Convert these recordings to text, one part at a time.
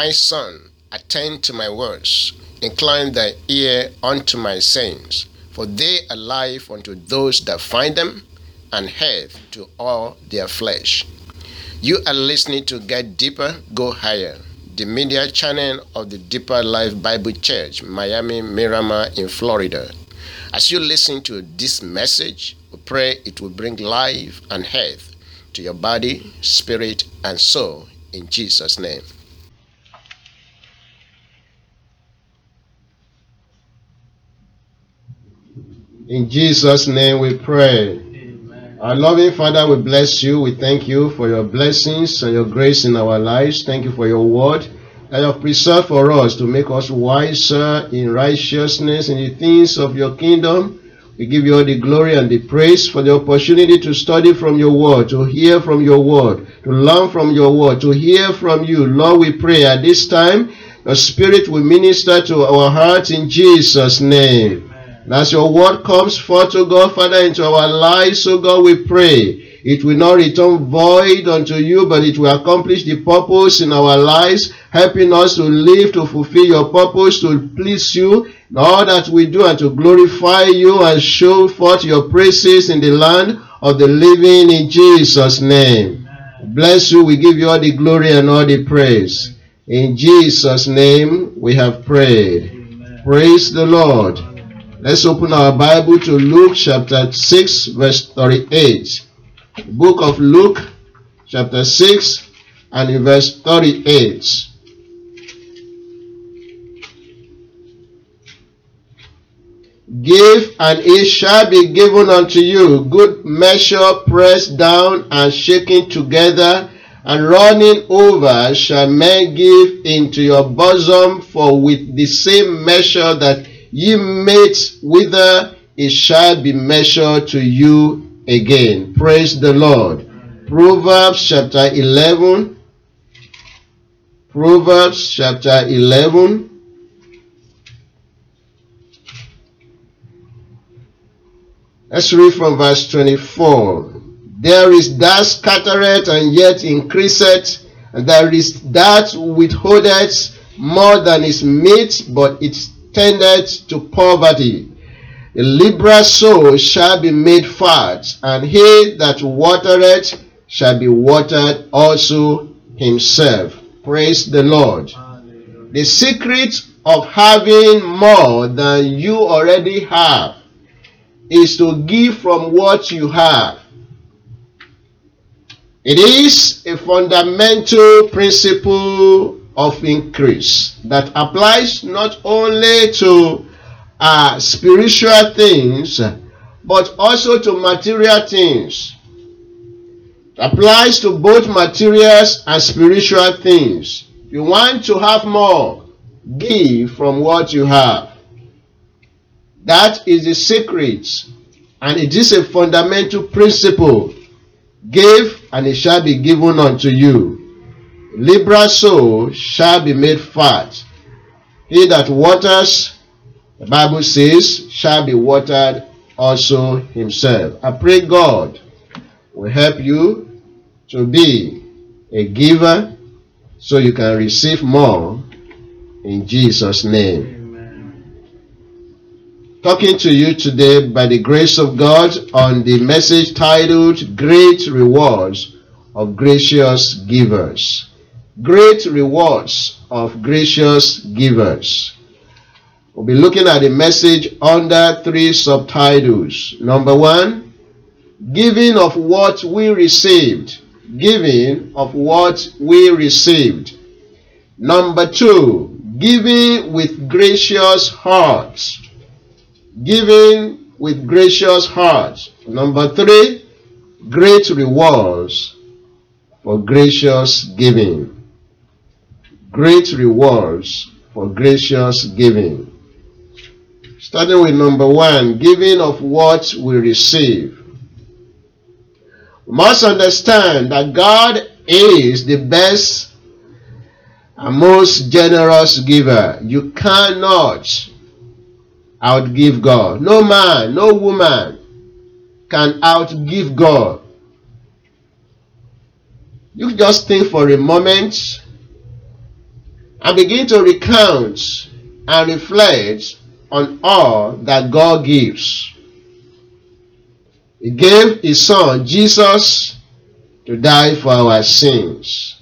My son, attend to my words, incline thy ear unto my sayings, for they are life unto those that find them, and health to all their flesh. You are listening to Get Deeper, Go Higher, the media channel of the Deeper Life Bible Church, Miami, Miramar, in Florida. As you listen to this message, we pray it will bring life and health to your body, spirit, and soul in Jesus' name. In Jesus' name we pray. Our loving Father, we bless you. We thank you for your blessings and your grace in our lives. Thank you for your word that you have preserved for us to make us wiser in righteousness in the things of your kingdom. We give you all the glory and the praise for the opportunity to study from your word, to hear from your word, to learn from your word, to hear from you. Lord, we pray at this time, your spirit will minister to our hearts in Jesus' name. And as your word comes forth, O God, Father, into our lives, O God, we pray. It will not return void unto you, but it will accomplish the purpose in our lives, helping us to live to fulfill your purpose, to please you in all that we do, and to glorify you and show forth your praises in the land of the living in Jesus' name. Bless you. We give you all the glory and all the praise. In Jesus' name we have prayed. Praise the Lord. Let's open our Bible to Luke chapter 6, verse 38. Book of Luke, chapter 6, and in verse 38. Give, and it shall be given unto you, good measure, pressed down and shaken together, and running over shall men give into your bosom, for with the same measure that ye mate whither it shall be measured to you again. Praise the Lord. Proverbs chapter 11. Proverbs chapter 11. Let's read from verse 24. There is that scattereth and yet increaseth, and there is that withholdeth more than is meet, but it tendeth to poverty. A liberal soul shall be made fat, and he that watereth shall be watered also himself. Praise the Lord. The secret of having more than you already have is to give from what you have. It is a fundamental principle of increase that applies not only to uh, spiritual things but also to material things. Applies to both materials and spiritual things. You want to have more, give from what you have. That is the secret, and it is a fundamental principle. Give, and it shall be given unto you. Liberal soul shall be made fat. He that waters, the Bible says, shall be watered also himself. I pray God will help you to be a giver so you can receive more in Jesus' name talking to you today by the grace of God on the message titled Great Rewards of Gracious Givers. Great Rewards of Gracious Givers. We'll be looking at the message under three subtitles. Number one, giving of what we received. Giving of what we received. Number two, giving with gracious hearts giving with gracious hearts. Number three, great rewards for gracious giving. Great rewards for gracious giving. Starting with number one, giving of what we receive. We must understand that God is the best and most generous giver. You cannot outgive God. No man, no woman can outgive God. You just think for a moment and begin to recount and reflect on all that God gives. He gave His Son, Jesus, to die for our sins.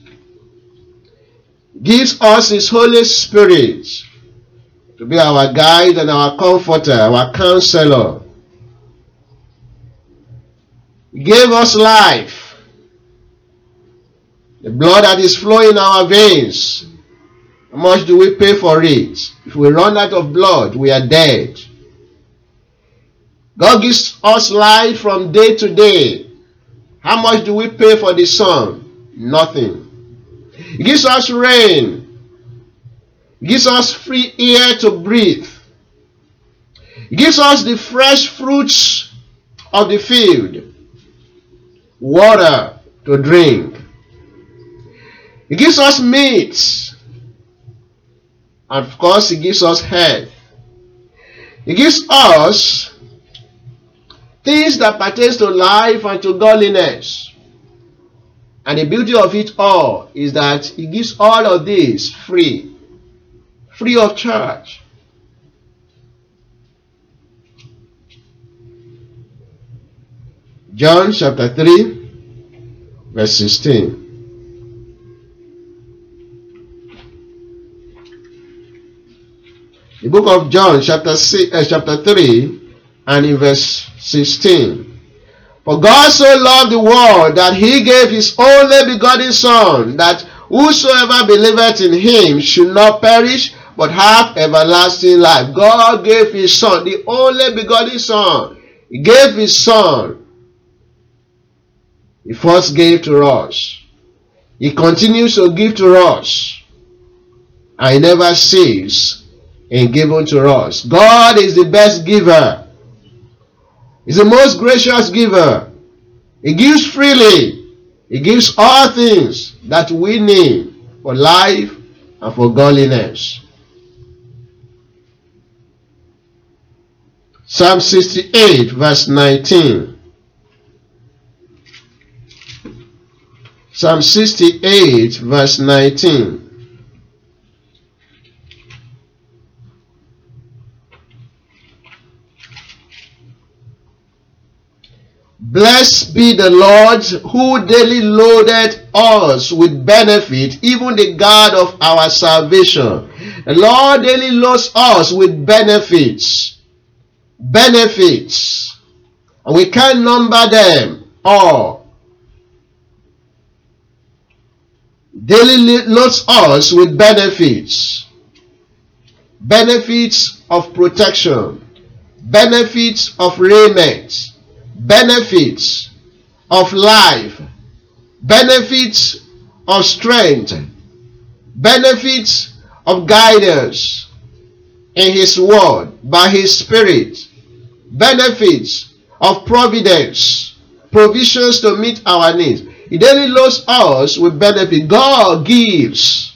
He gives us His Holy Spirit to be our guide and our comforter, our counselor. He gave us life. The blood that is flowing in our veins. How much do we pay for it? If we run out of blood, we are dead. God gives us life from day to day. How much do we pay for the sun? Nothing. He gives us rain. He gives us free air to breathe. He gives us the fresh fruits of the field, water to drink. He gives us meat. And of course, He gives us health. He gives us things that pertains to life and to godliness. And the beauty of it all is that He gives all of this free, free of charge. John chapter 3, verse 16. The book of John, chapter, six, uh, chapter 3, and in verse 16. For God so loved the world that he gave his only begotten Son, that whosoever believeth in him should not perish, but have everlasting life. God gave his Son, the only begotten Son. He gave his Son. He first gave to us. He continues to give to us. I never cease in giving to us. God is the best giver. He's the most gracious giver. He gives freely. He gives all things that we need for life and for godliness. Psalm 68 verse 19. Psalm 68 verse 19. Blessed be the Lord who daily loaded us with benefit, even the God of our salvation. The Lord daily loads us with benefits. Benefits. And we can't number them all. Daily loads us with benefits. Benefits of protection. Benefits of raiment benefits of life, benefits of strength, benefits of guidance in His Word by His Spirit, benefits of providence, provisions to meet our needs. He daily loads us with benefit. God gives.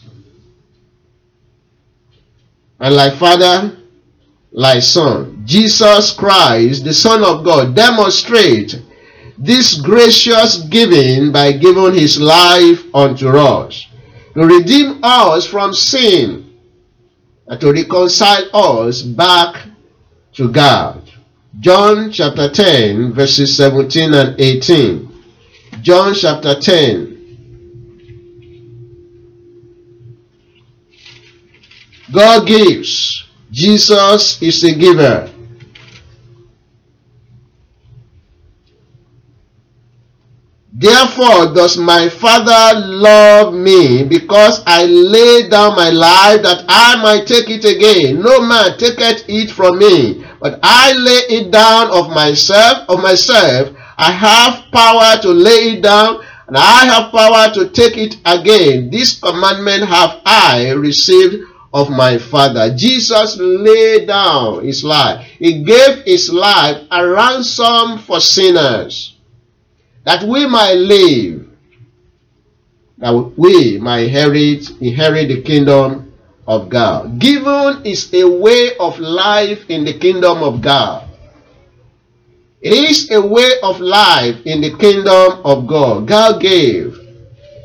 And like Father, like Son. Jesus Christ, the Son of God, demonstrate this gracious giving by giving his life unto us to redeem us from sin and to reconcile us back to God. John chapter 10 verses 17 and 18. John chapter 10 God gives Jesus is a giver. Therefore does my Father love me, because I lay down my life that I might take it again. No man taketh it from me, but I lay it down of myself, of myself. I have power to lay it down, and I have power to take it again. This commandment have I received of my Father. Jesus laid down his life. He gave his life a ransom for sinners that we might live, that we might inherit, inherit the kingdom of God. Given is a way of life in the kingdom of God. It is a way of life in the kingdom of God. God gave,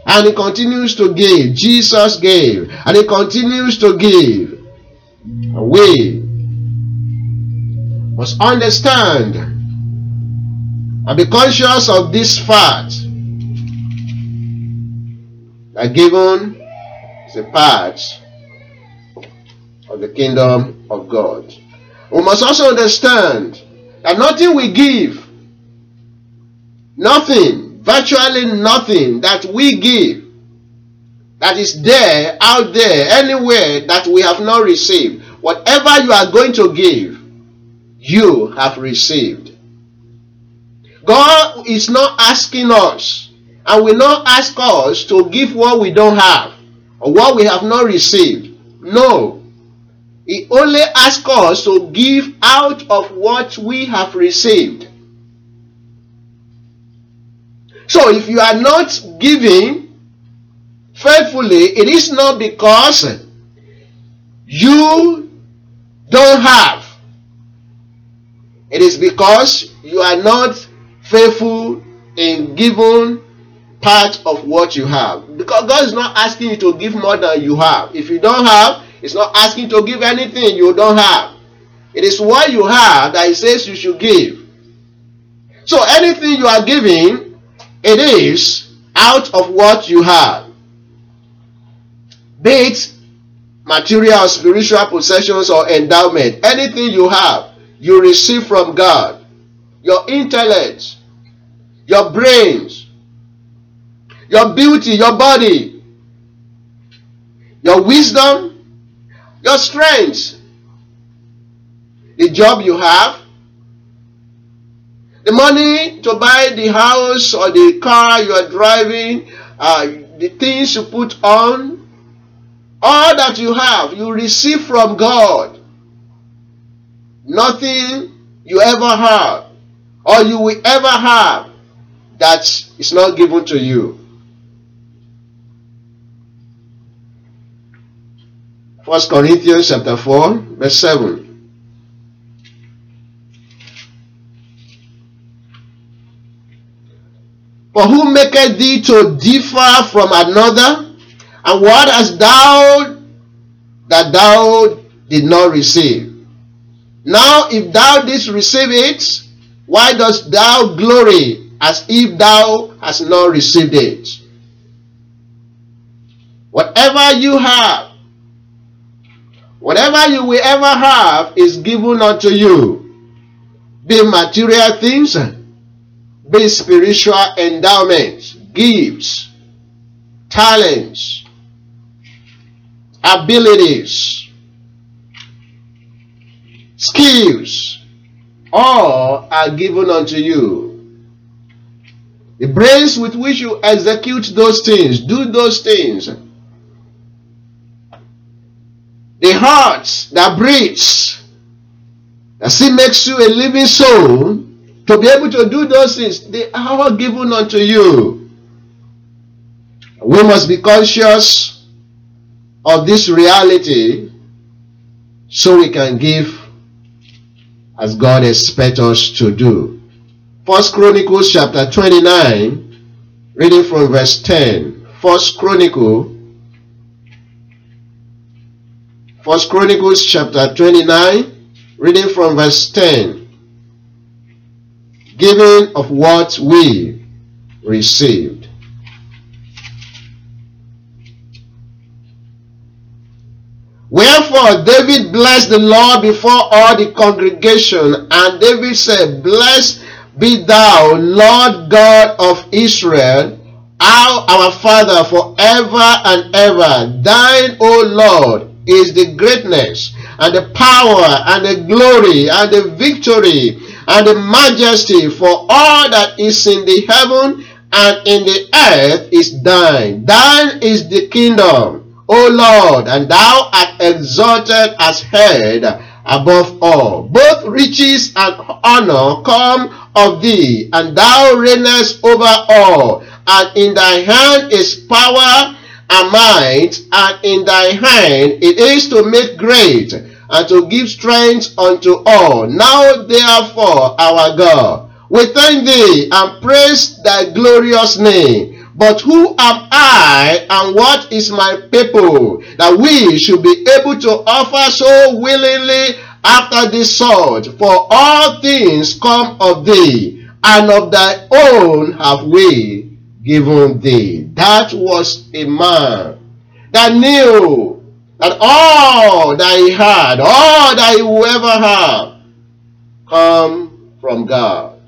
And he continues to give. Jesus gave. And he continues to give. We must understand and be conscious of this fact that given is a part of the kingdom of God. We must also understand that nothing we give, nothing, virtually nothing that we give, that is there, out there, anywhere that we have not received, whatever you are going to give, you have received. God is not asking us, and will not ask us to give what we don't have or what we have not received. No. He only asks us to give out of what we have received. So if you are not giving faithfully, it is not because you don't have. It is because you are not faithful in giving part of what you have. Because God is not asking you to give more than you have. If you don't have, He's not asking to give anything you don't have. It is what you have that He says you should give. So anything you are giving, it is out of what you have. Be it material spiritual possessions or endowment, anything you have, you receive from God. Your intellect, your brains, your beauty, your body, your wisdom, your strength, the job you have, the money to buy the house or the car you are driving, uh, the things you put on, all that you have, you receive from God. Nothing you ever have or you will ever have that is not given to you. First Corinthians chapter 4, verse 7. For who maketh thee to differ from another? And what hast thou that thou did not receive? Now, if thou didst receive it, why dost thou glory as if thou hast not received it? Whatever you have, whatever you will ever have is given unto you. Be material things, be spiritual endowments, gifts, talents, abilities, skills, all are given unto you. The brains with which you execute those things, do those things. The heart that breathes, that still makes you a living soul, to be able to do those things, they are given unto you. We must be conscious of this reality so we can give as God expects us to do. First Chronicles chapter 29, reading from verse 10. First Chronicle, First Chronicles chapter 29, reading from verse 10. Giving of what we received. Wherefore David blessed the Lord before all the congregation, and David said, Blessed be thou, Lord God of Israel, our, Father, forever and ever. Thine, O Lord, is the greatness, and the power, and the glory, and the victory, and the majesty, for all that is in the heaven and in the earth is thine. Thine is the kingdom O Lord, and thou art exalted as head above all. Both riches and honor come of thee, and thou reignest over all. And in thy hand is power and might, and in thy hand it is to make great, and to give strength unto all. Now therefore, our God, we thank thee and praise thy glorious name But who am I and what is my people that we should be able to offer so willingly after this sort? For all things come of thee, and of thy own have we given thee. That was a man that knew that all that he had, all that he will ever have, come from God.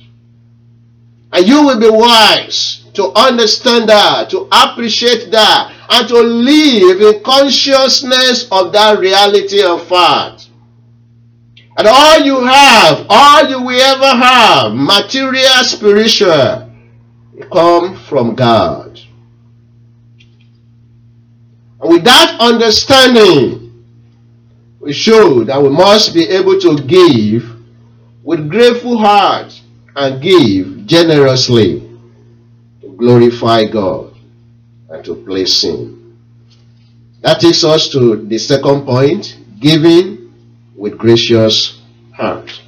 And you will be wise to understand that, to appreciate that, and to live in consciousness of that reality and fact. And all you have, all you will ever have, material, spiritual, come from God. And with that understanding, we show that we must be able to give with grateful heart and give generously to glorify God and to please Him. That takes us to the second point giving with gracious heart.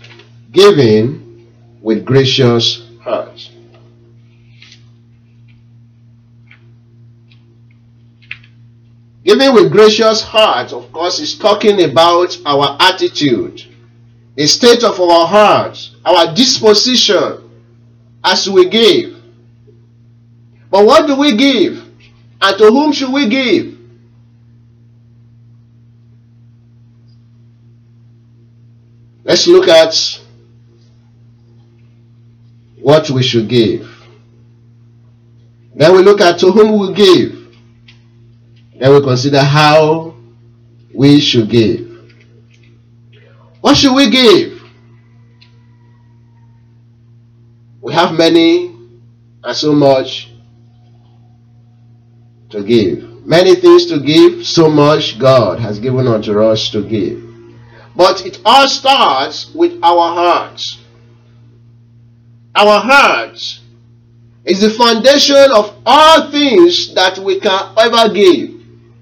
Giving with gracious heart. Giving with gracious heart, of course, is talking about our attitude, a state of our heart, our disposition as we give. But what do we give? And to whom should we give? Let's look at what we should give. Then we look at to whom we give. Then we consider how we should give. What should we give? We have many and so much to give. Many things to give, so much God has given unto us to give. But it all starts with our hearts. Our hearts is the foundation of all things that we can ever give.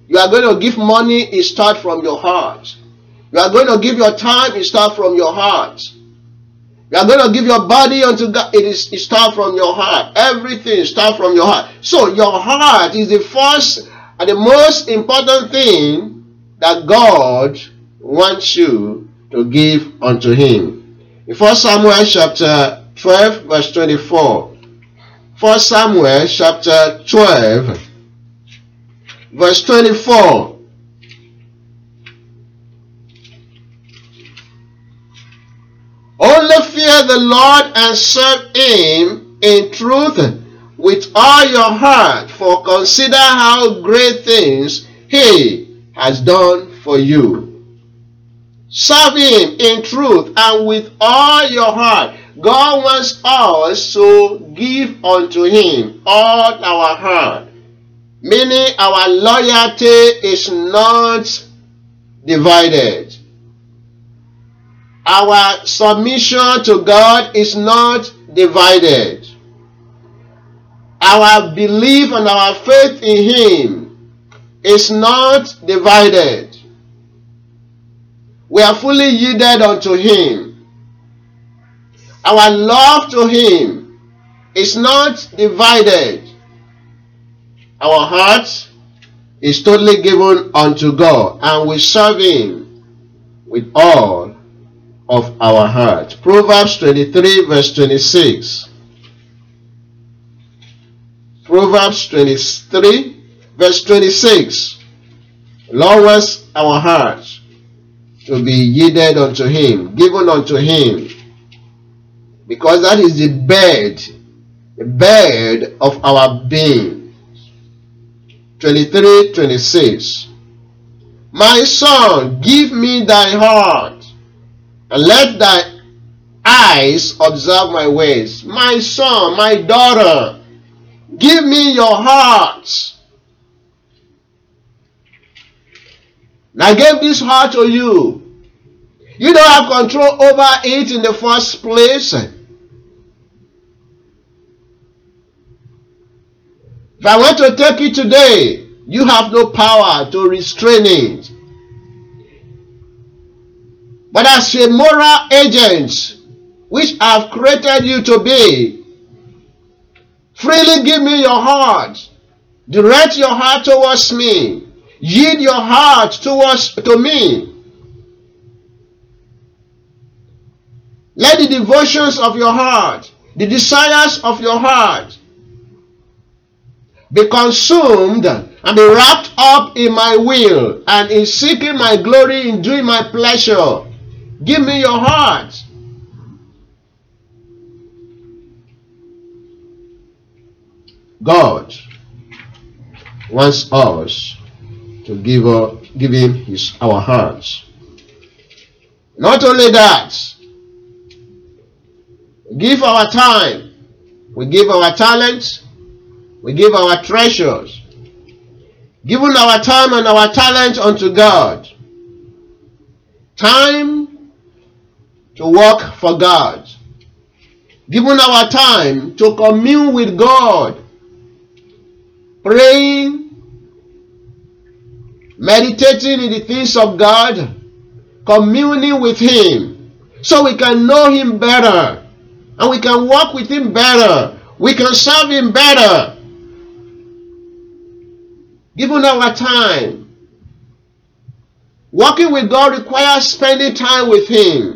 You are going to give money, it starts from your heart. You are going to give your time, it starts from your heart. You are going to give your body unto God. It is it starts from your heart. Everything starts from your heart. So your heart is the first and the most important thing that God wants you to give unto Him. In 1 Samuel chapter 12, verse 24. 1 Samuel chapter 12, verse 24. Only fear the Lord and serve Him in truth with all your heart, for consider how great things He has done for you. Serve Him in truth and with all your heart. God wants us to give unto Him all our heart, meaning our loyalty is not divided. Our submission to God is not divided. Our belief and our faith in Him is not divided. We are fully yielded unto Him. Our love to Him is not divided. Our heart is totally given unto God, and we serve Him with all of our heart. Proverbs 23, verse 26. Proverbs 23, verse 26. Lord wants our hearts to be yielded unto Him, given unto Him, because that is the bed, the bed of our being. 23, 26. My son, give me thy heart, and let thy eyes observe my ways. My son, my daughter, give me your heart. And I gave this heart to you. You don't have control over it in the first place. If I want to take it today, you have no power to restrain it. But as a moral agent, which I have created you to be, freely give me your heart. Direct your heart towards me. Yield your heart towards to me. Let the devotions of your heart, the desires of your heart, be consumed and be wrapped up in my will and in seeking my glory in doing my pleasure. Give me your heart. God wants us to give, her, give him his, our hearts. Not only that, give our time, we give our talents, we give our treasures, giving our time and our talent unto God. Time to work for God. Giving our time to commune with God. Praying, meditating in the things of God, communing with Him, so we can know Him better and we can walk with Him better. We can serve Him better. Given our time, walking with God requires spending time with Him.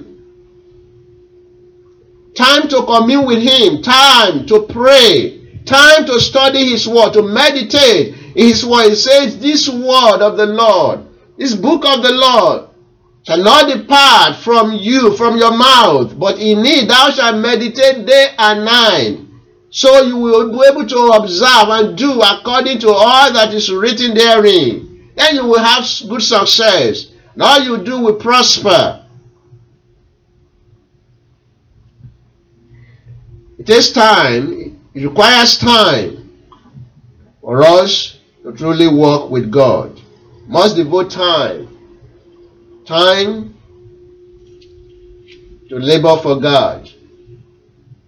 Time to commune with Him, time to pray, time to study His Word, to meditate in His Word. He says, This Word of the Lord, this book of the Lord, shall not depart from you, from your mouth, but in it thou shalt meditate day and night. So you will be able to observe and do according to all that is written therein. Then you will have good success. And all you do will prosper. It takes time, it requires time for us to truly walk with God. Must devote time. Time to labor for God.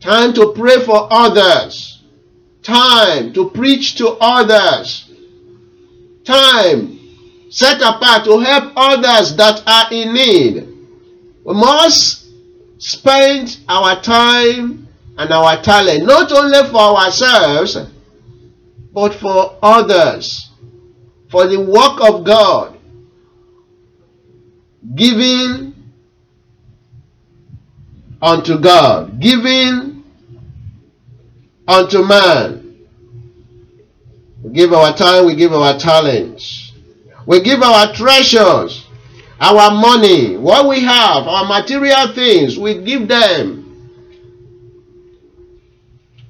Time to pray for others. Time to preach to others. Time set apart to help others that are in need. We must spend our time and our talent not only for ourselves but for others, for the work of God, giving unto God, giving unto man. We give our time, we give our talents, we give our treasures, our money, what we have, our material things, we give them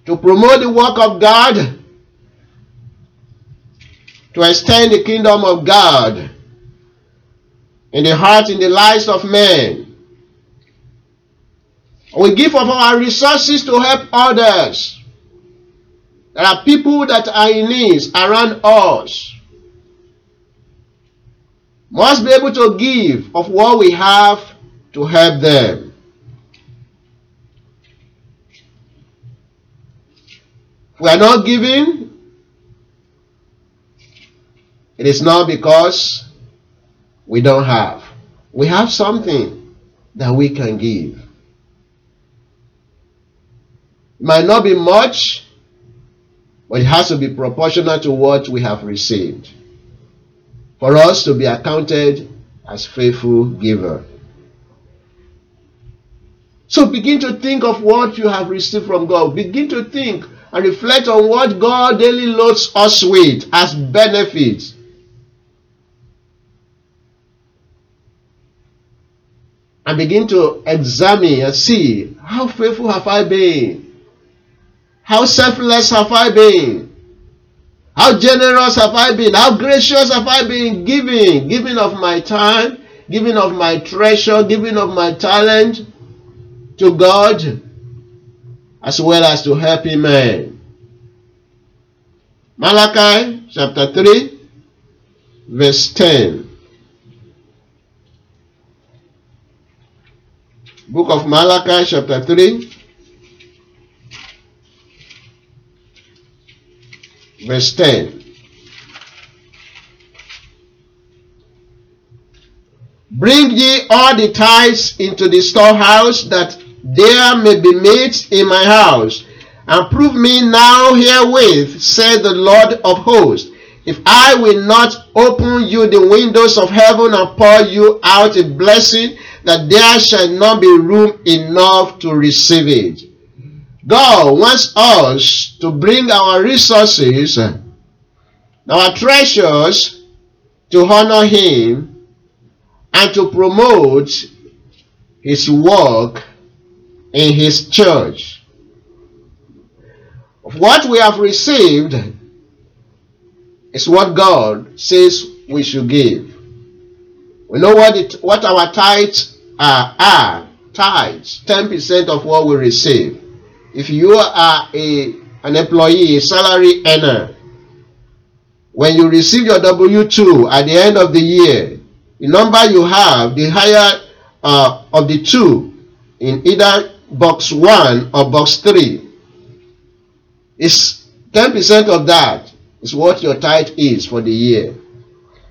to promote the work of God, to extend the kingdom of God in the heart, in the lives of men. We give of our resources to help others. There are people that are in need around us. Must be able to give of what we have to help them. We are not giving, it is not because we don't have. We have something that we can give. It might not be much, but it has to be proportional to what we have received. For us to be accounted as faithful giver. So begin to think of what you have received from God. Begin to think and reflect on what God daily loads us with as benefits. And begin to examine and see how faithful have I been? How selfless have I been? How generous have I been? How gracious have I been giving? Giving of my time, giving of my treasure, giving of my talent to God, as well as to helping men. Malachi chapter 3, verse 10. Book of Malachi chapter 3, verse 10. Bring ye all the tithes into the storehouse, that there may be meat in my house. and prove me now herewith, said the Lord of hosts, if I will not open you the windows of heaven and pour you out a blessing, that there shall not be room enough to receive it. God wants us to bring our resources, our treasures, to honor Him and to promote His work in His church. What we have received is what God says we should give. We know what it, what our tithes are, are tithes, 10% of what we receive. If you are a, an employee, a salary earner, when you receive your W 2 at the end of the year, the number you have, the higher uh, of the two in either box 1 or box 3 is 10% of that is what your tithe is for the year.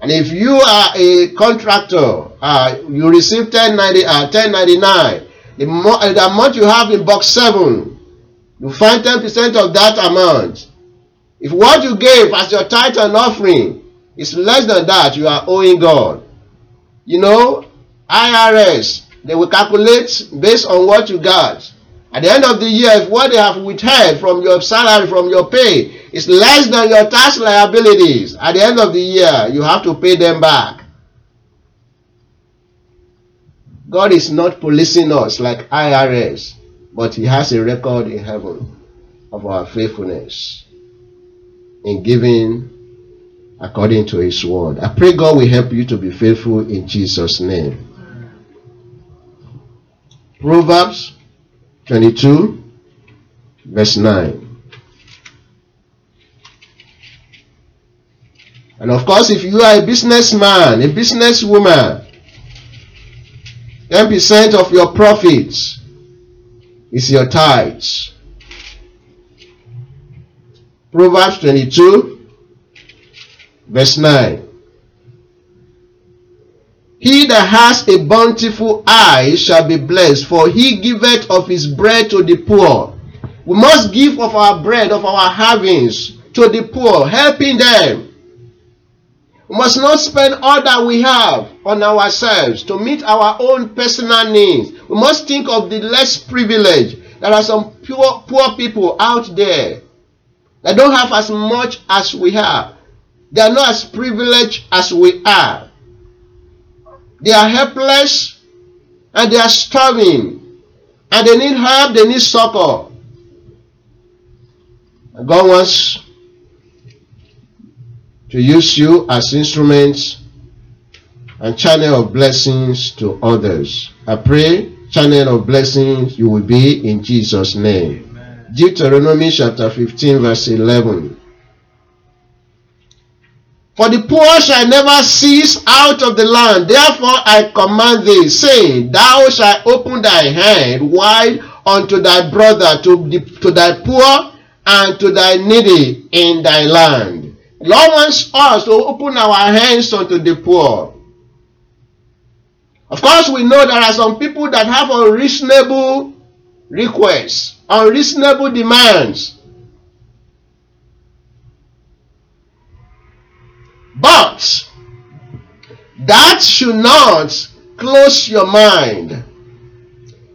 And if you are a contractor, uh, you receive 1090, uh, 1099, the, uh, the amount you have in box 7 you find 10% of that amount. If what you gave as your tithe and offering is less than that, you are owing God. You know, IRS, they will calculate based on what you got. At the end of the year, if what they have withheld from your salary, from your pay, is less than your tax liabilities, at the end of the year, you have to pay them back. God is not policing us like IRS but he has a record in heaven of our faithfulness in giving according to his word. I pray God will help you to be faithful in Jesus' name. Proverbs 22, verse 9. And of course, if you are a businessman, a businesswoman, 10% of your profits is your tithes. Proverbs 22, verse 9. He that has a bountiful eye shall be blessed, for he giveth of his bread to the poor. We must give of our bread, of our havings, to the poor, helping them. Must not spend all that we have on ourselves to meet our own personal needs. We must think of the less privileged. There are some poor, poor people out there that don't have as much as we have. They are not as privileged as we are. They are helpless and they are starving. And they need help, they need succor. God wants to use you as instruments and channel of blessings to others. I pray channel of blessings you will be in Jesus' name. Amen. Deuteronomy chapter 15, verse 11. For the poor shall never cease out of the land. Therefore I command thee, saying, Thou shalt open thy hand wide unto thy brother, to, the, to thy poor, and to thy needy in thy land. Lord wants us to open our hands unto the poor. Of course, we know there are some people that have unreasonable requests, unreasonable demands. But that should not close your mind.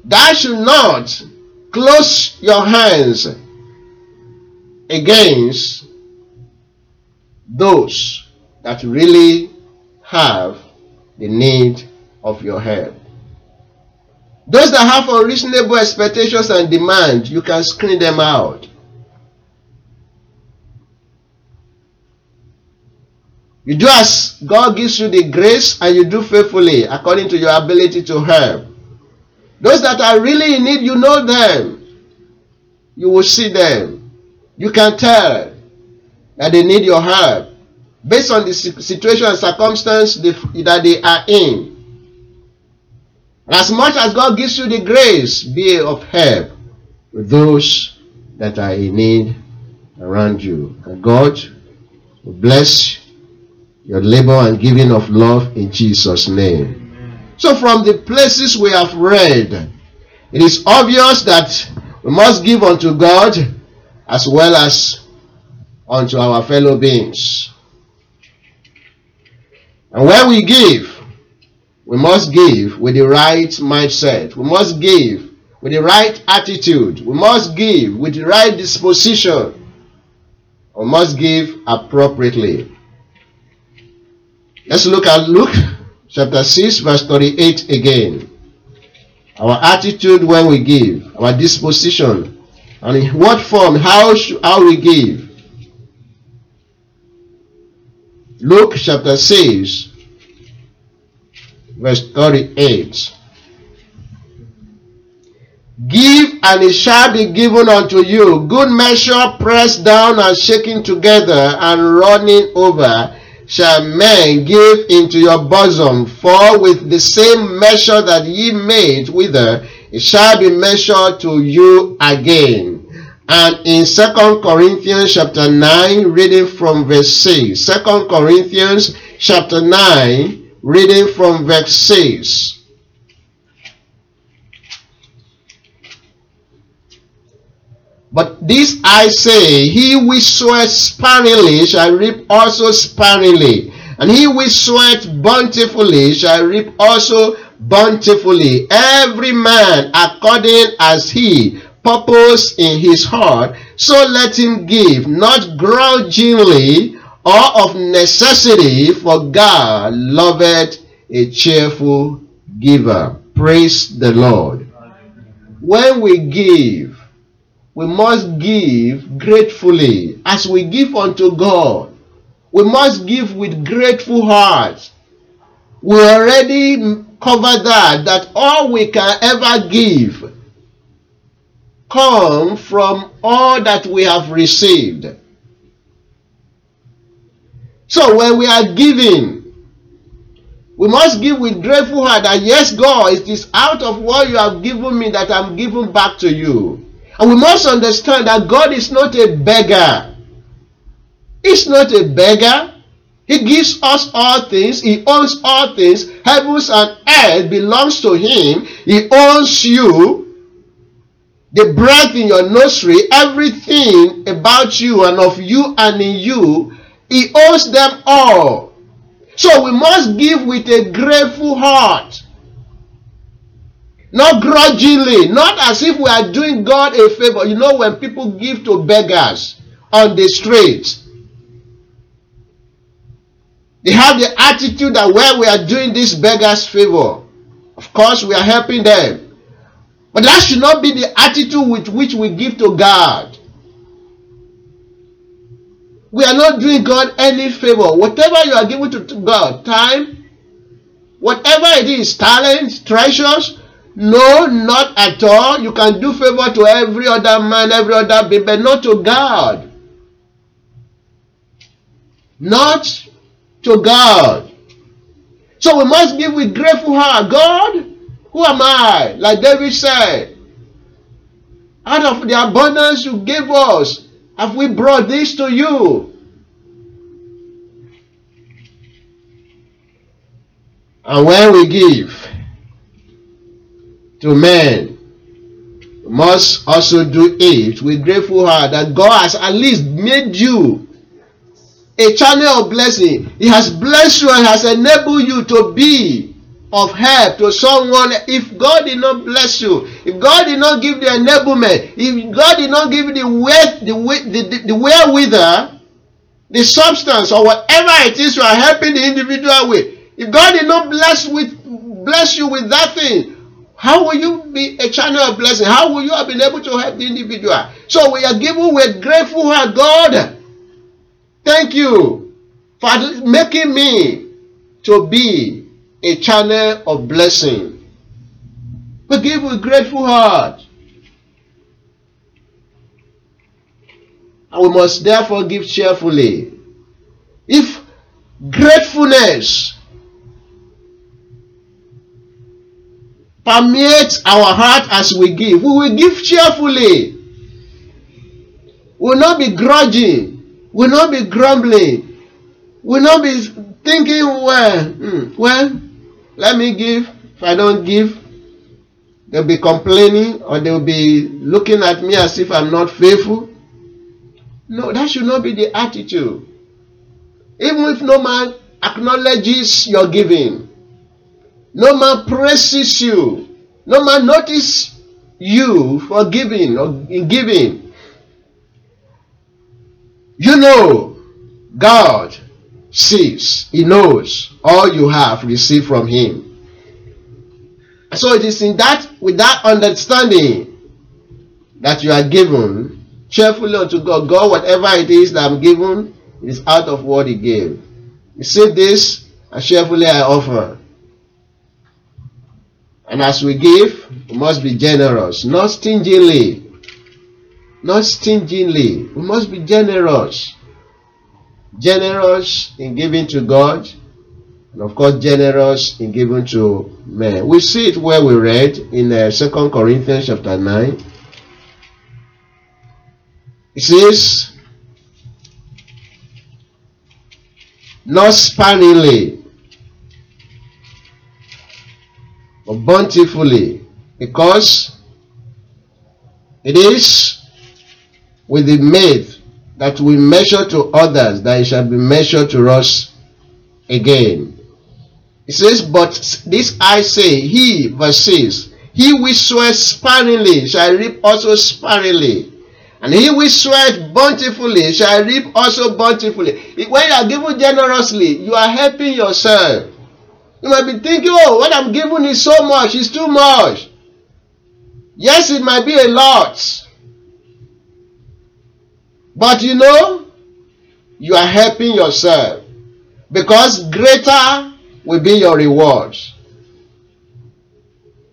That should not close your hands against those that really have the need of your help. Those that have unreasonable expectations and demand, you can screen them out. You do as God gives you the grace and you do faithfully according to your ability to help. Those that are really in need, you know them. You will see them. You can tell that they need your help based on the situation and circumstance that they are in. As much as God gives you the grace, be of help with those that are in need around you. And God will bless your labor and giving of love in Jesus' name. So, from the places we have read, it is obvious that we must give unto God as well as unto our fellow beings. And when we give, we must give with the right mindset. We must give with the right attitude. We must give with the right disposition. We must give appropriately. Let's look at Luke chapter 6, verse 38 again. Our attitude when we give, our disposition, and in what form, how, how we give. Luke chapter 6, verse 38. Give and it shall be given unto you. Good measure, pressed down and shaken together and running over, shall men give into your bosom. For with the same measure that ye made with her, it shall be measured to you again. And in Second Corinthians chapter 9, reading from verse 6. 2 Corinthians chapter 9, reading from verse 6. But this I say, he which soweth sparingly shall reap also sparingly, and he which soweth bountifully shall reap also bountifully. Every man according as he purpose in his heart, so let him give, not grudgingly or of necessity, for God loveth a cheerful giver. Praise the Lord. When we give, we must give gratefully as we give unto God. We must give with grateful hearts. We already covered that, that all we can ever give come from all that we have received. So when we are giving, we must give with grateful heart that yes, God, it is out of what you have given me that I'm giving back to you. And we must understand that God is not a beggar. He's not a beggar. He gives us all things. He owns all things. Heavens and earth belongs to him. He owns you the breath in your nursery, everything about you and of you and in you, He owes them all. So we must give with a grateful heart. Not grudgingly, not as if we are doing God a favor. You know, when people give to beggars on the street, they have the attitude that well, we are doing this beggar's favor. Of course, we are helping them. But that should not be the attitude with which we give to God. We are not doing God any favor. Whatever you are giving to God, time, whatever it is, talents, treasures, no, not at all. You can do favor to every other man, every other baby, but not to God. Not to God. So we must give with grateful heart. God, who am I? Like David said, out of the abundance you gave us, have we brought this to you? And when we give to men, we must also do it with grateful heart that God has at least made you a channel of blessing. He has blessed you and has enabled you to be of help to someone if God did not bless you, if God did not give the enablement, if God did not give the weight, the the, the, the substance, or whatever it is you are helping the individual with, if God did not bless with bless you with that thing, how will you be a channel of blessing? How will you have been able to help the individual? So we are given with grateful heart, God. Thank you for making me to be a channel of blessing. We give with grateful heart. And we must therefore give cheerfully. If gratefulness permeates our heart as we give, we will give cheerfully. We will not be grudging. We will not be grumbling. We will not be thinking, well, hmm, well, let me give. If I don't give, they'll be complaining or they'll be looking at me as if I'm not faithful. No, that should not be the attitude. Even if no man acknowledges your giving, no man praises you, no man notices you for giving or in giving. You know, God sees, He knows all you have received from Him. So it is in that with that understanding that you are given cheerfully unto God. God, whatever it is that I'm given, it is out of what He gave. You see this, and cheerfully I offer. And as we give, we must be generous, not stingily. Not stingily. We must be generous. Generous in giving to God, and of course, generous in giving to men. We see it where we read in uh, 2 Corinthians chapter 9. It says, Not sparingly, but bountifully, because it is with the made that we measure to others that it shall be measured to us again. It says, But this I say, he, verse 6, he which swears sparingly shall reap also sparingly. And he which swears bountifully shall reap also bountifully. When you are giving generously, you are helping yourself. You might be thinking, oh, what I'm giving is so much, it's too much. Yes, it might be a lot. But you know, you are helping yourself. Because greater will be your rewards.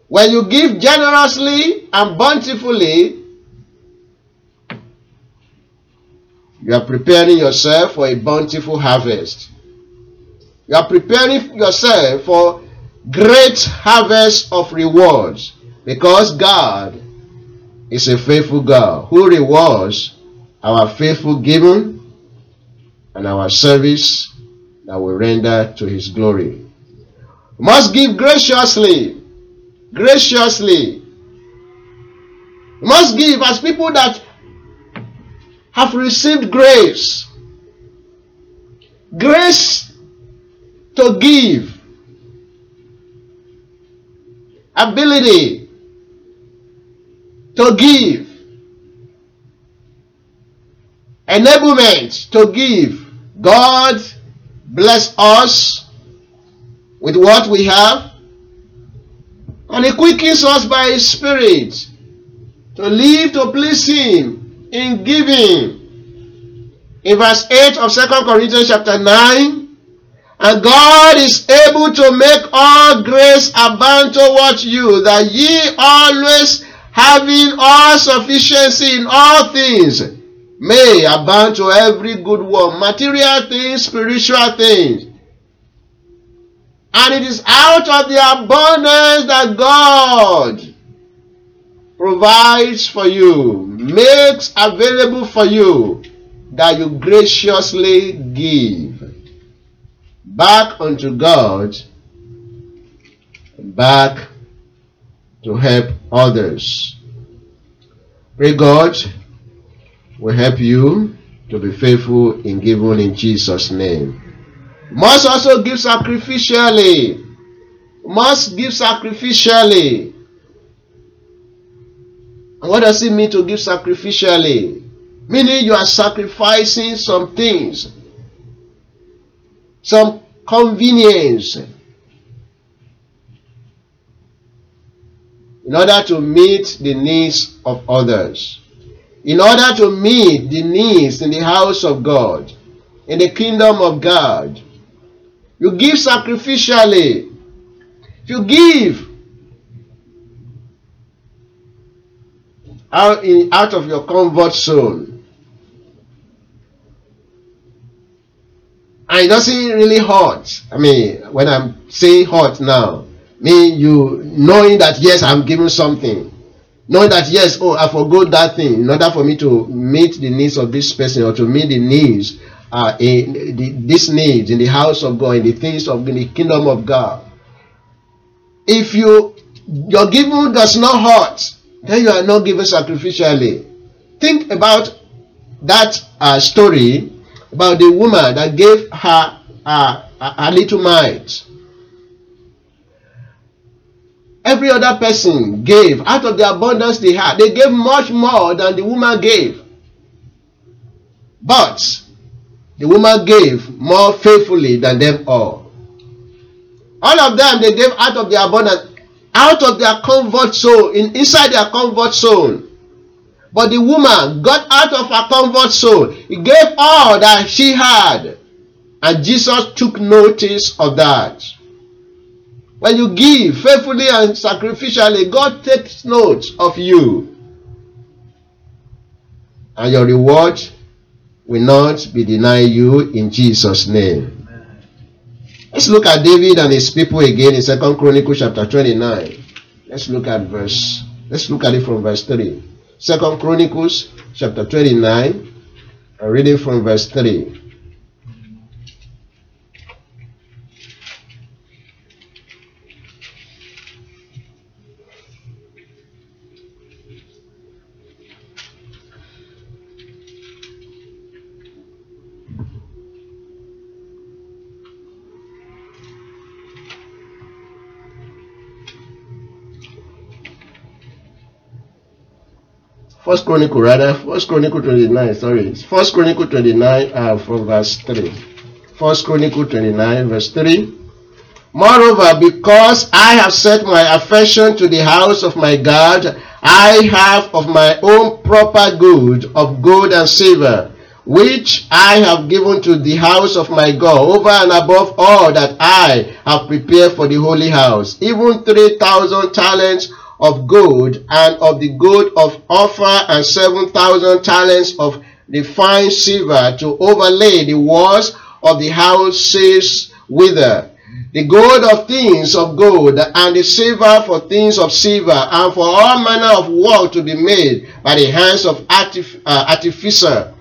When you give generously and bountifully, you are preparing yourself for a bountiful harvest. You are preparing yourself for great harvest of rewards because God is a faithful God who rewards our faithful giving and our service that we render to his glory. We must give graciously. Graciously. We must give as people that have received grace. Grace to give. Ability to give. Enablement to give. God bless us with what we have and He quickens us by His Spirit to live to please Him in giving. In verse 8 of 2 Corinthians chapter 9, and God is able to make all grace abound towards you, that ye always having all sufficiency in all things may abound to every good work, material things, spiritual things. And it is out of the abundance that God provides for you, makes available for you, that you graciously give back unto God, back to help others. Pray God will help you to be faithful in giving in Jesus' name. Must also give sacrificially. Must give sacrificially. And what does it mean to give sacrificially? Meaning you are sacrificing some things, some convenience, in order to meet the needs of others in order to meet the needs in the house of God, in the kingdom of God. You give sacrificially. If you give out, in, out of your comfort zone, and it doesn't really hurt. I mean, when I'm saying hurt now, me you knowing that yes, I'm giving something knowing that yes oh i forgot that thing in order for me to meet the needs of this person or to meet the needs uh, in the, this needs in the house of god in the things of in the kingdom of god if you your giving does not hurt then you are not giving sacrificially think about that uh, story about the woman that gave her uh, a little mite. Every other person gave out of the abundance they had. They gave much more than the woman gave. But the woman gave more faithfully than them all. All of them, they gave out of their abundance, out of their comfort zone, in, inside their comfort zone. But the woman got out of her comfort zone. He gave all that she had. And Jesus took notice of that. When you give faithfully and sacrificially, God takes note of you. And your reward will not be denied you in Jesus' name. Let's look at David and his people again in Second Chronicles chapter 29. Let's look at verse, let's look at it from verse 3. Second Chronicles chapter 29, I'm reading from verse 3. First Chronicle rather, First Chronicle 29, sorry. First Chronicle 29 uh, from verse 3. First Chronicle 29 verse 3. Moreover, because I have set my affection to the house of my God, I have of my own proper good of gold and silver, which I have given to the house of my God, over and above all that I have prepared for the holy house, even 3,000 talents of gold, and of the gold of Ophir, and seven thousand talents of refined silver to overlay the walls of the houses with her. The gold of things of gold, and the silver for things of silver, and for all manner of work to be made by the hands of uh, artificer.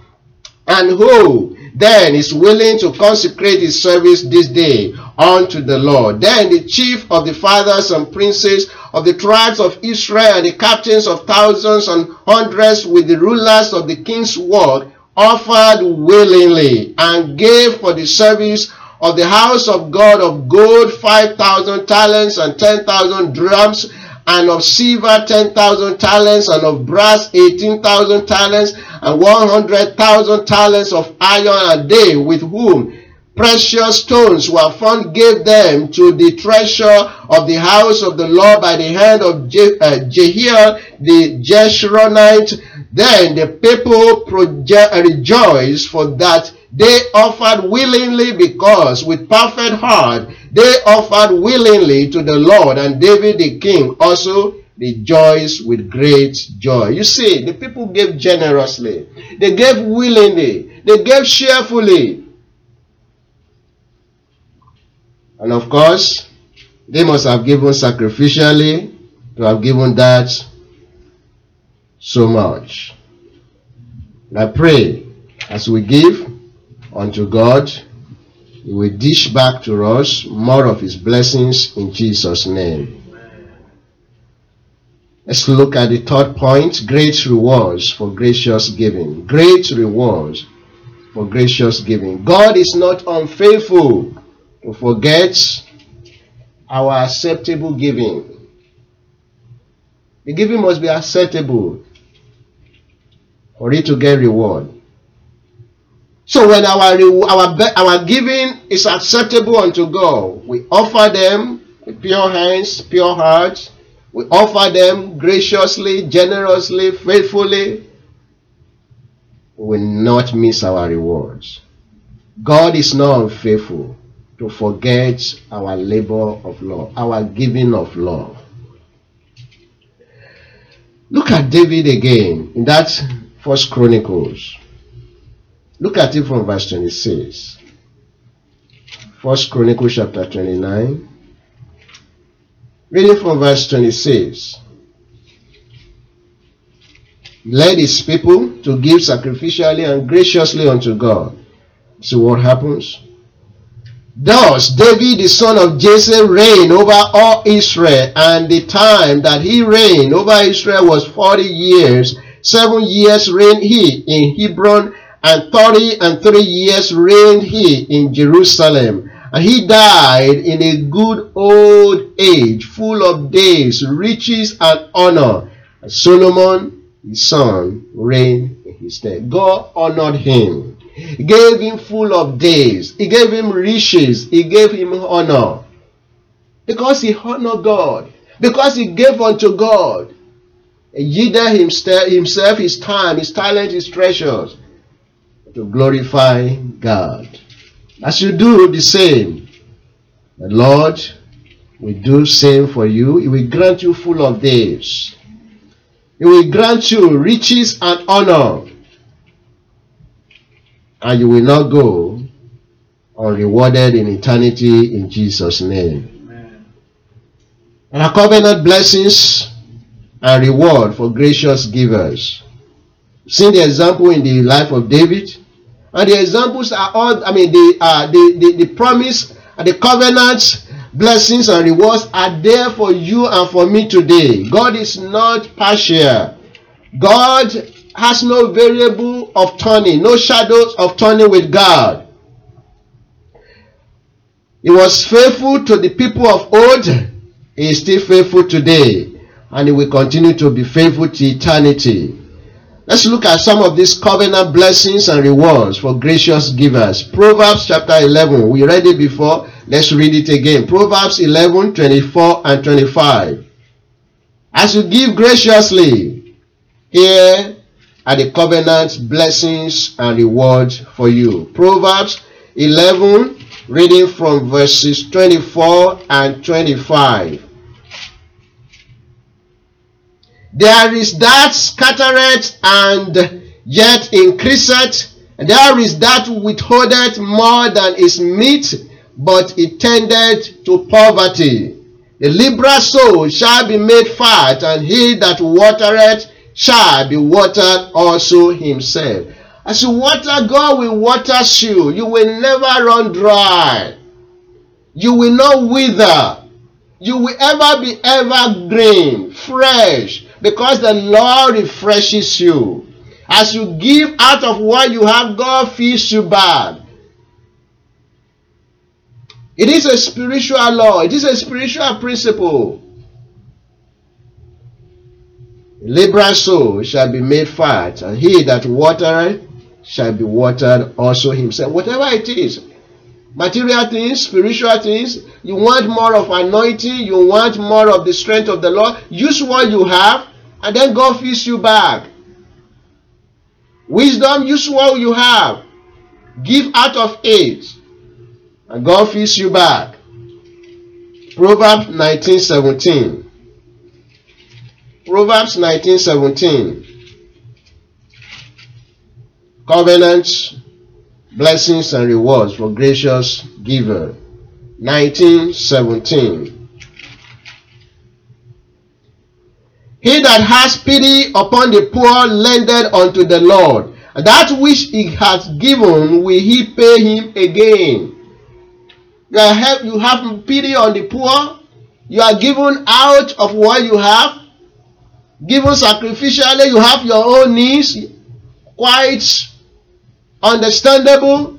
And who then is willing to consecrate his service this day unto the Lord. Then the chief of the fathers and princes of the tribes of Israel and the captains of thousands and hundreds with the rulers of the king's work offered willingly and gave for the service of the house of God of gold five thousand talents and ten thousand drams and of silver ten thousand talents and of brass eighteen thousand talents and one hundred thousand talents of iron a day with whom precious stones were found gave them to the treasure of the house of the Lord by the hand of Je- uh, Jehiel the Gershonite. Then the people proje- rejoiced for that they offered willingly because with perfect heart they offered willingly to the Lord and David the king also rejoiced with great joy. You see, the people gave generously. They gave willingly. They gave cheerfully. And of course, they must have given sacrificially to have given that so much. And I pray as we give unto God, He will dish back to us more of His blessings in Jesus' name. Let's look at the third point great rewards for gracious giving. Great rewards for gracious giving. God is not unfaithful to forget our acceptable giving. The giving must be acceptable for it to get reward. So when our our our giving is acceptable unto God, we offer them with pure hands, pure hearts. We offer them graciously, generously, faithfully. We will not miss our rewards. God is not unfaithful to forget our labor of love, our giving of love. Look at David again in that first Chronicles. Look at it from verse 26. First Chronicles chapter 29. Reading from verse 26. Led his people to give sacrificially and graciously unto God. See what happens? Thus David the son of Jesse reigned over all Israel, and the time that he reigned over Israel was forty years, Seven years reigned he in Hebron, and thirty and three years reigned he in Jerusalem. And he died in a good old age, full of days, riches, and honor. And Solomon, his son, reigned in his stead. God honored him. Gave him full of days. He gave him riches. He gave him honor. Because he honored God. Because he gave unto God. He yielded himself, his time, his talent, his treasures to glorify God. As you do the same, the Lord will do same for you. He will grant you full of days. He will grant you riches and honor. And you will not go unrewarded in eternity in Jesus' name. And our covenant blessings and reward for gracious givers. See the example in the life of David. And the examples are all, I mean, the, uh, the, the, the promise and the covenants, blessings and rewards are there for you and for me today. God is not partial. God has no variable of turning, no shadows of turning with God. He was faithful to the people of old. He is still faithful today. And he will continue to be faithful to eternity. Let's look at some of these covenant blessings and rewards for gracious givers. Proverbs chapter 11. We read it before. Let's read it again. Proverbs 11, 24 and 25. As you give graciously, here are the covenant blessings and rewards for you. Proverbs 11, reading from verses 24 and 25. There is that scattereth and yet increaseth. There is that withholdeth more than is meet, but it tendeth to poverty. The liberal soul shall be made fat, and he that watereth shall be watered also himself. As you water, God will water you. You will never run dry. You will not wither. You will ever be evergreen, fresh, because the Lord refreshes you. As you give out of what you have, God feeds you back. It is a spiritual law, it is a spiritual principle. Liberal soul shall be made fat, and he that watereth shall be watered also himself. Whatever it is, material things, spiritual things, you want more of anointing, you want more of the strength of the Lord, use what you have and then God feeds you back. Wisdom, use what you have. Give out of it. And God feeds you back. Proverbs 19:17. Proverbs 19:17. Covenants, blessings and rewards for gracious giver. 19:17. He that has pity upon the poor lendeth unto the Lord, that which he has given will he pay him again. You have, you have pity on the poor, you are given out of what you have, given sacrificially, you have your own needs, quite understandable,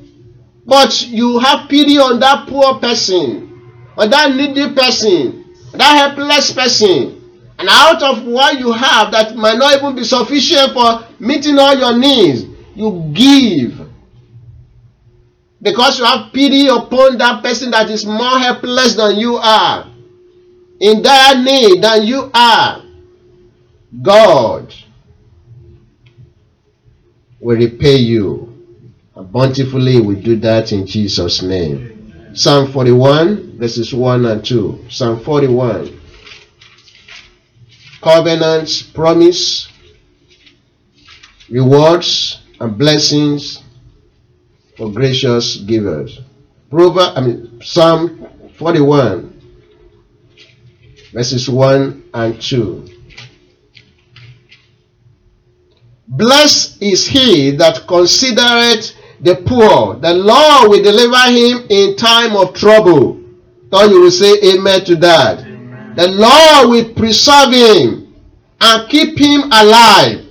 but you have pity on that poor person, on that needy person, that helpless person and out of what you have that might not even be sufficient for meeting all your needs, you give. Because you have pity upon that person that is more helpless than you are, in dire need than you are. God will repay you. Bountifully will do that in Jesus' name. Psalm 41, verses 1 and 2. Psalm 41 covenants, promise, rewards, and blessings for gracious givers. Proverbs, I mean, Psalm 41, verses 1 and 2. Blessed is he that considereth the poor. The Lord will deliver him in time of trouble. Thought you will say amen to that. The Lord will preserve him and keep him alive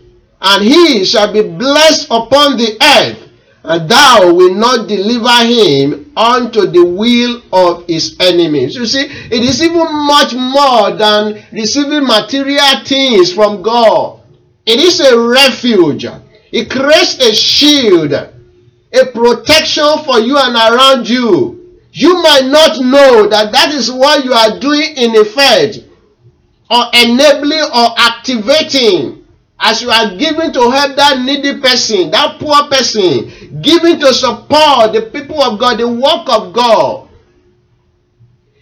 and he shall be blessed upon the earth, and thou wilt not deliver him unto the will of his enemies. You see, it is even much more than receiving material things from God. It is a refuge. It creates a shield, a protection for you and around you. You might not know that that is what you are doing in effect, or enabling or activating as you are giving to help that needy person, that poor person, giving to support the people of God, the work of God.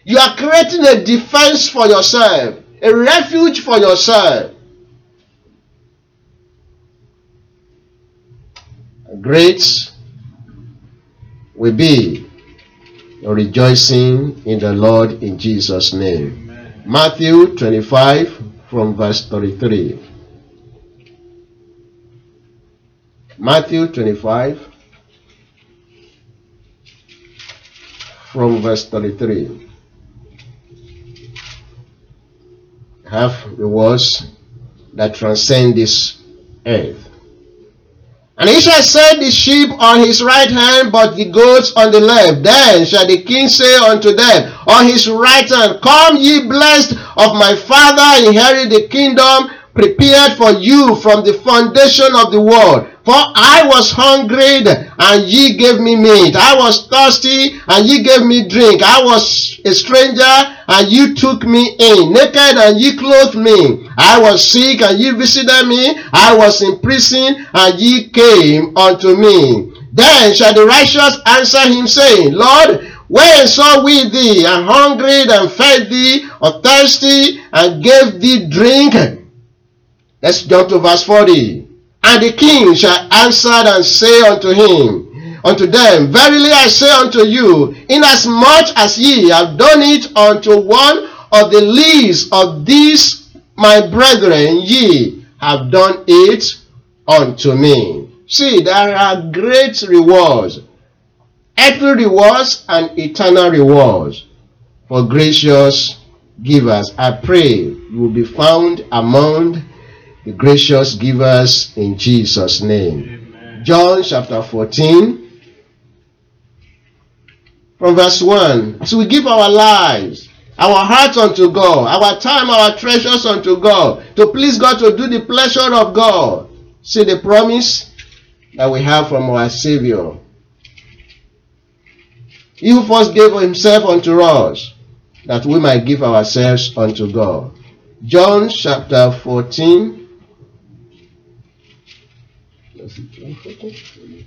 You are creating a defense for yourself, a refuge for yourself. Great will be your rejoicing in the Lord in Jesus' name. Amen. Matthew 25 from verse 33. Matthew 25 from verse 33. Have the words that transcend this earth. And he shall set the sheep on his right hand, but the goats on the left. Then shall the king say unto them on his right hand, Come ye blessed of my father, inherit the kingdom prepared for you from the foundation of the world. For I was hungry, and ye gave me meat. I was thirsty, and ye gave me drink. I was a stranger, and ye took me in. Naked, and ye clothed me. I was sick, and ye visited me. I was in prison, and ye came unto me. Then shall the righteous answer him, saying, Lord, when saw we thee, and hungry, and fed thee, or thirsty, and gave thee drink? Let's jump to verse 40. And the king shall answer and say unto him, unto them, Verily I say unto you, inasmuch as ye have done it unto one of the least of these my brethren, ye have done it unto me. See, there are great rewards, earthly rewards and eternal rewards for gracious givers. I pray you will be found among the gracious givers in Jesus' name. Amen. John chapter 14, from verse 1. So we give our lives, our hearts unto God, our time, our treasures unto God, to please God, to do the pleasure of God. See the promise that we have from our Savior. He who first gave himself unto us, that we might give ourselves unto God. John chapter 14. Let's see, John 14.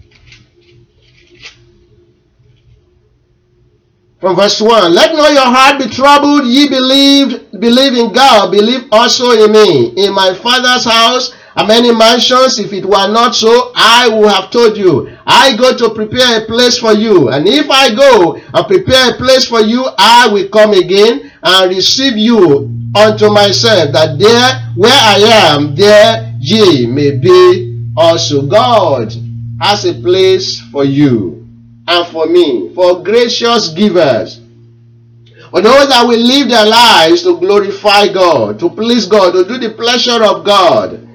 From verse 1, let not your heart be troubled, ye believe, believe in God, believe also in me. In my father's house are many mansions, if it were not so, I would have told you. I go to prepare a place for you, and if I go and prepare a place for you, I will come again and receive you unto myself, that there where I am, there ye may be also. God has a place for you and for me, for gracious givers. For those that will live their lives to glorify God, to please God, to do the pleasure of God.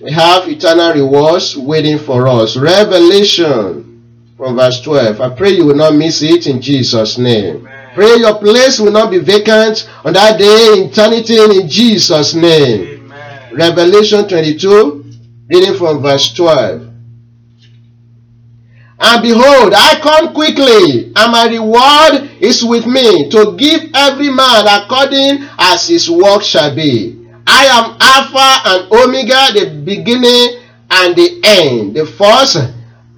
We have eternal rewards waiting for us. Revelation from verse 12. I pray you will not miss it in Jesus' name. Amen. Pray your place will not be vacant on that day in eternity in Jesus' name. Amen. Revelation 22, reading from verse 12. And behold, I come quickly, and my reward is with me to give every man according as his work shall be. I am Alpha and Omega, the beginning and the end, the first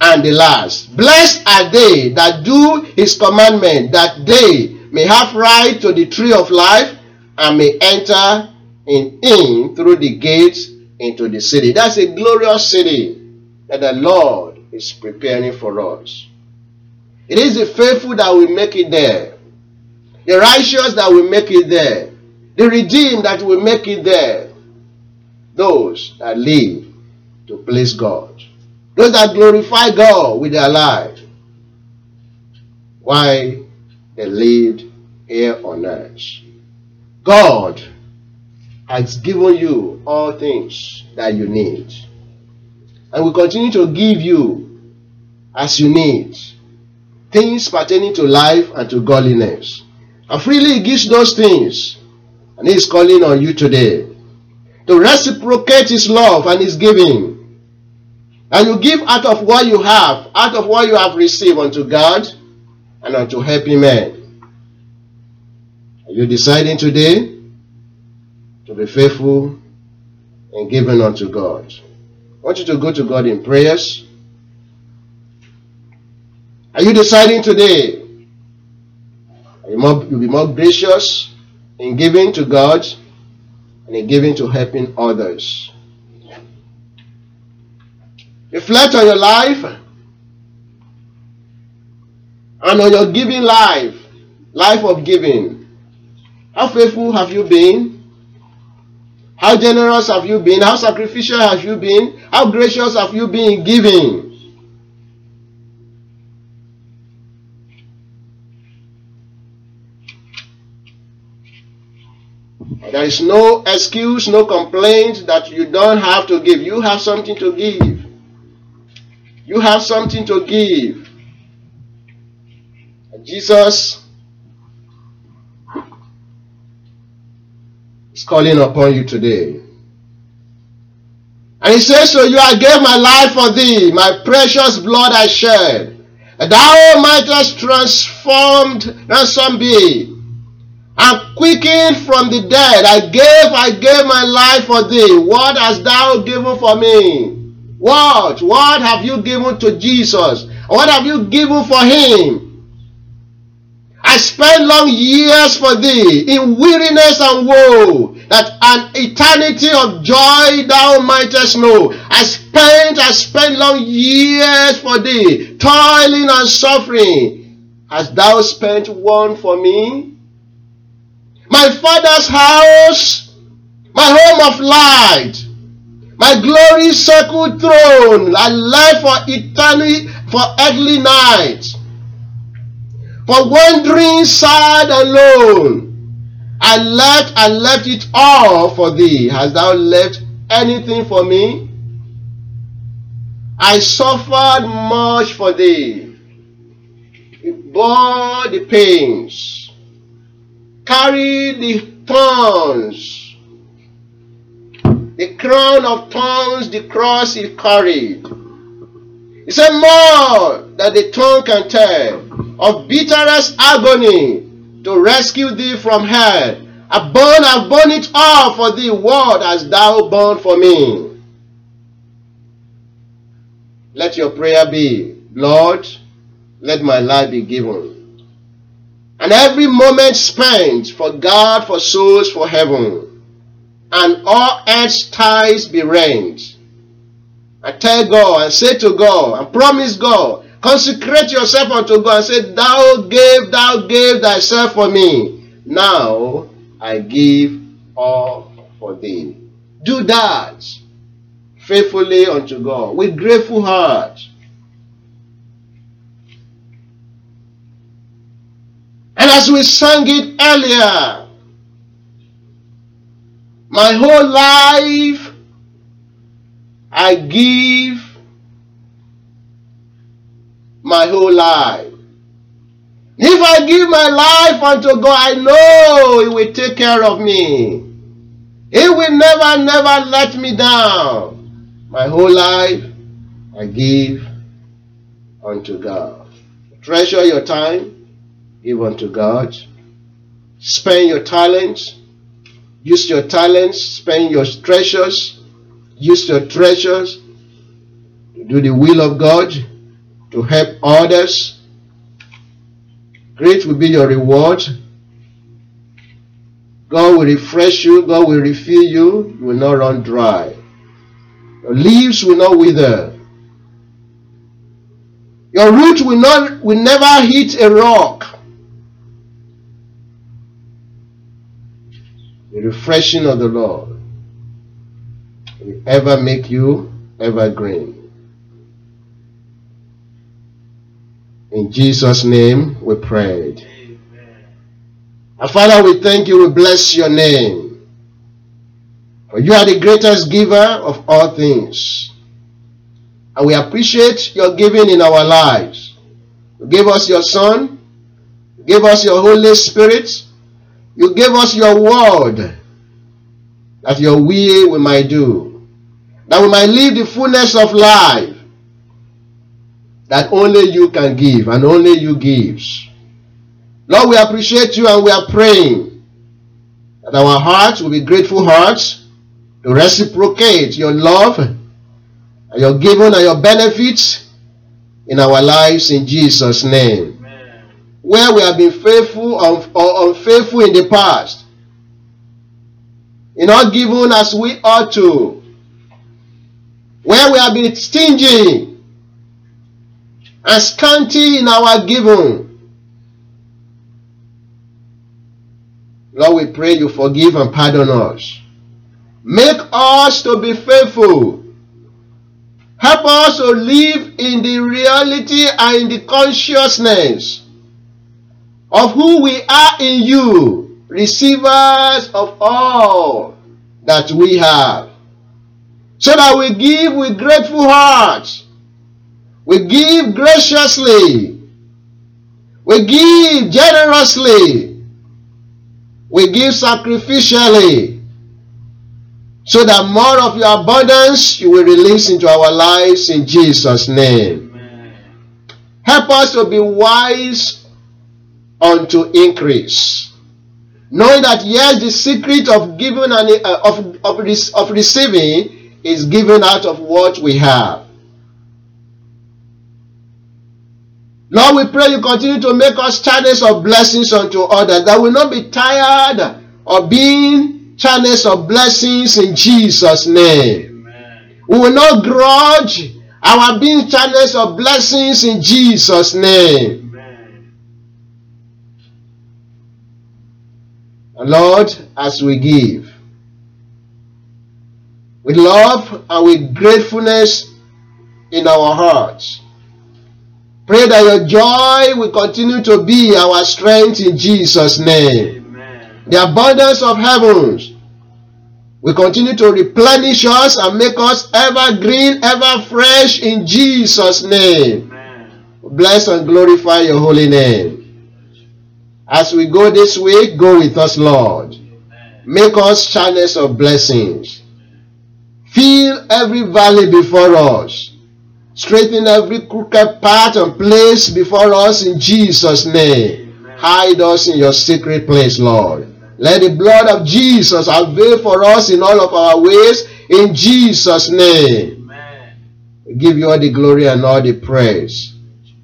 and the last. Blessed are they that do his commandment, that they may have right to the tree of life and may enter in, through the gates into the city. That's a glorious city that the Lord is preparing for us. It is the faithful that will make it there, the righteous that will make it there, the redeemed that will make it there, those that live to please God, those that glorify God with their life. Why they lived here on earth. God has given you all things that you need. and will continue to give you as you need things pertaining to life and to godliness. And freely He gives those things. And He is calling on you today to reciprocate His love and His giving. And you give out of what you have, out of what you have received unto God and unto happy men. Are you deciding today to be faithful and giving unto God? I want you to go to God in prayers. Are you deciding today? You you'll be more gracious in giving to God and in giving to helping others. Reflect on your life and on your giving life, life of giving. How faithful have you been? How generous have you been? How sacrificial have you been? How gracious have you been in giving? There is no excuse, no complaint that you don't have to give. You have something to give. You have something to give. Jesus is calling upon you today. And he says to you, I gave my life for thee, my precious blood I shed. And thou mightest transformed ransom be. And quickened from the dead. I gave, I gave my life for thee. What hast thou given for me? What? What have you given to Jesus? What have you given for him? I spent long years for thee in weariness and woe, that an eternity of joy thou mightest know. I spent, I spent long years for thee, toiling and suffering. Hast thou spent one for me? My father's house, my home of light, my glory circled throne, I left for eternity, for earthly night. For wandering sad alone, I left, I left it all for thee. Hast thou left anything for me? I suffered much for thee. It bore the pains, carried the thorns, the crown of thorns, the cross he carried. He said, More that the tongue can tell of bitterest agony to rescue thee from hell. I burn, I burn it all for thee. What hast thou borne for me? Let your prayer be, Lord, let my life be given. And every moment spent for God, for souls, for heaven, and all earth's ties be rent. I tell God and say to God and promise God Consecrate yourself unto God and say, Thou gave, thou gave thyself for me. Now I give all for thee. Do that faithfully unto God with grateful heart. And as we sang it earlier, my whole life I give my whole life. If I give my life unto God, I know He will take care of me. He will never, never let me down. My whole life I give unto God. Treasure your time, give unto God. Spend your talents, use your talents, spend your treasures, use your treasures to do the will of God to help others. Great will be your reward. God will refresh you, God will refill you, you will not run dry. Your leaves will not wither. Your root will not will never hit a rock. The refreshing of the Lord will ever make you evergreen. In Jesus' name we prayed. And Father, we thank you, we bless your name. For you are the greatest giver of all things. And we appreciate your giving in our lives. You gave us your Son. You gave us your Holy Spirit. You gave us your word that your will we might do. That we might live the fullness of life that only you can give and only you gives. Lord, we appreciate you and we are praying that our hearts will be grateful hearts to reciprocate your love and your giving and your benefits in our lives in Jesus' name. Amen. Where we have been faithful or unfaithful in the past, in not giving as we ought to, where we have been stingy and scanty in our giving. Lord, we pray you forgive and pardon us. Make us to be faithful. Help us to live in the reality and in the consciousness of who we are in you, receivers of all that we have. So that we give with grateful hearts. We give graciously. We give generously. We give sacrificially. So that more of your abundance you will release into our lives in Jesus' name. Amen. Help us to be wise unto increase. Knowing that yes, the secret of giving and uh, of, of, of receiving is given out of what we have. Lord, we pray you continue to make us channels of blessings unto others, that we will not be tired of being channels of blessings in Jesus' name. Amen. We will not grudge our being channels of blessings in Jesus' name. Amen. Lord, as we give, with love and with gratefulness in our hearts, pray that your joy will continue to be our strength in Jesus' name. Amen. The abundance of heavens will continue to replenish us and make us ever green, ever fresh in Jesus' name. Amen. Bless and glorify your holy name. As we go this week, go with us, Lord. Amen. Make us channels of blessings. Fill every valley before us. Straighten every crooked path and place before us in Jesus' name. Amen. Hide us in your secret place, Lord. Let the blood of Jesus avail for us in all of our ways in Jesus' name. Amen. Give you all the glory and all the praise.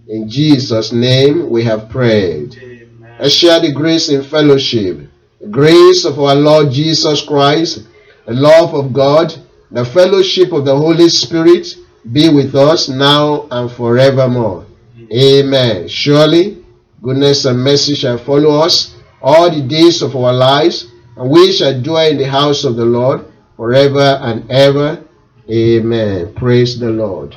In Jesus' name we have prayed. Amen. Let's share the grace in fellowship. The grace of our Lord Jesus Christ, the love of God, the fellowship of the Holy Spirit be with us now and forevermore. Amen. Surely, goodness and mercy shall follow us all the days of our lives, and we shall dwell in the house of the Lord forever and ever. Amen. Praise the Lord.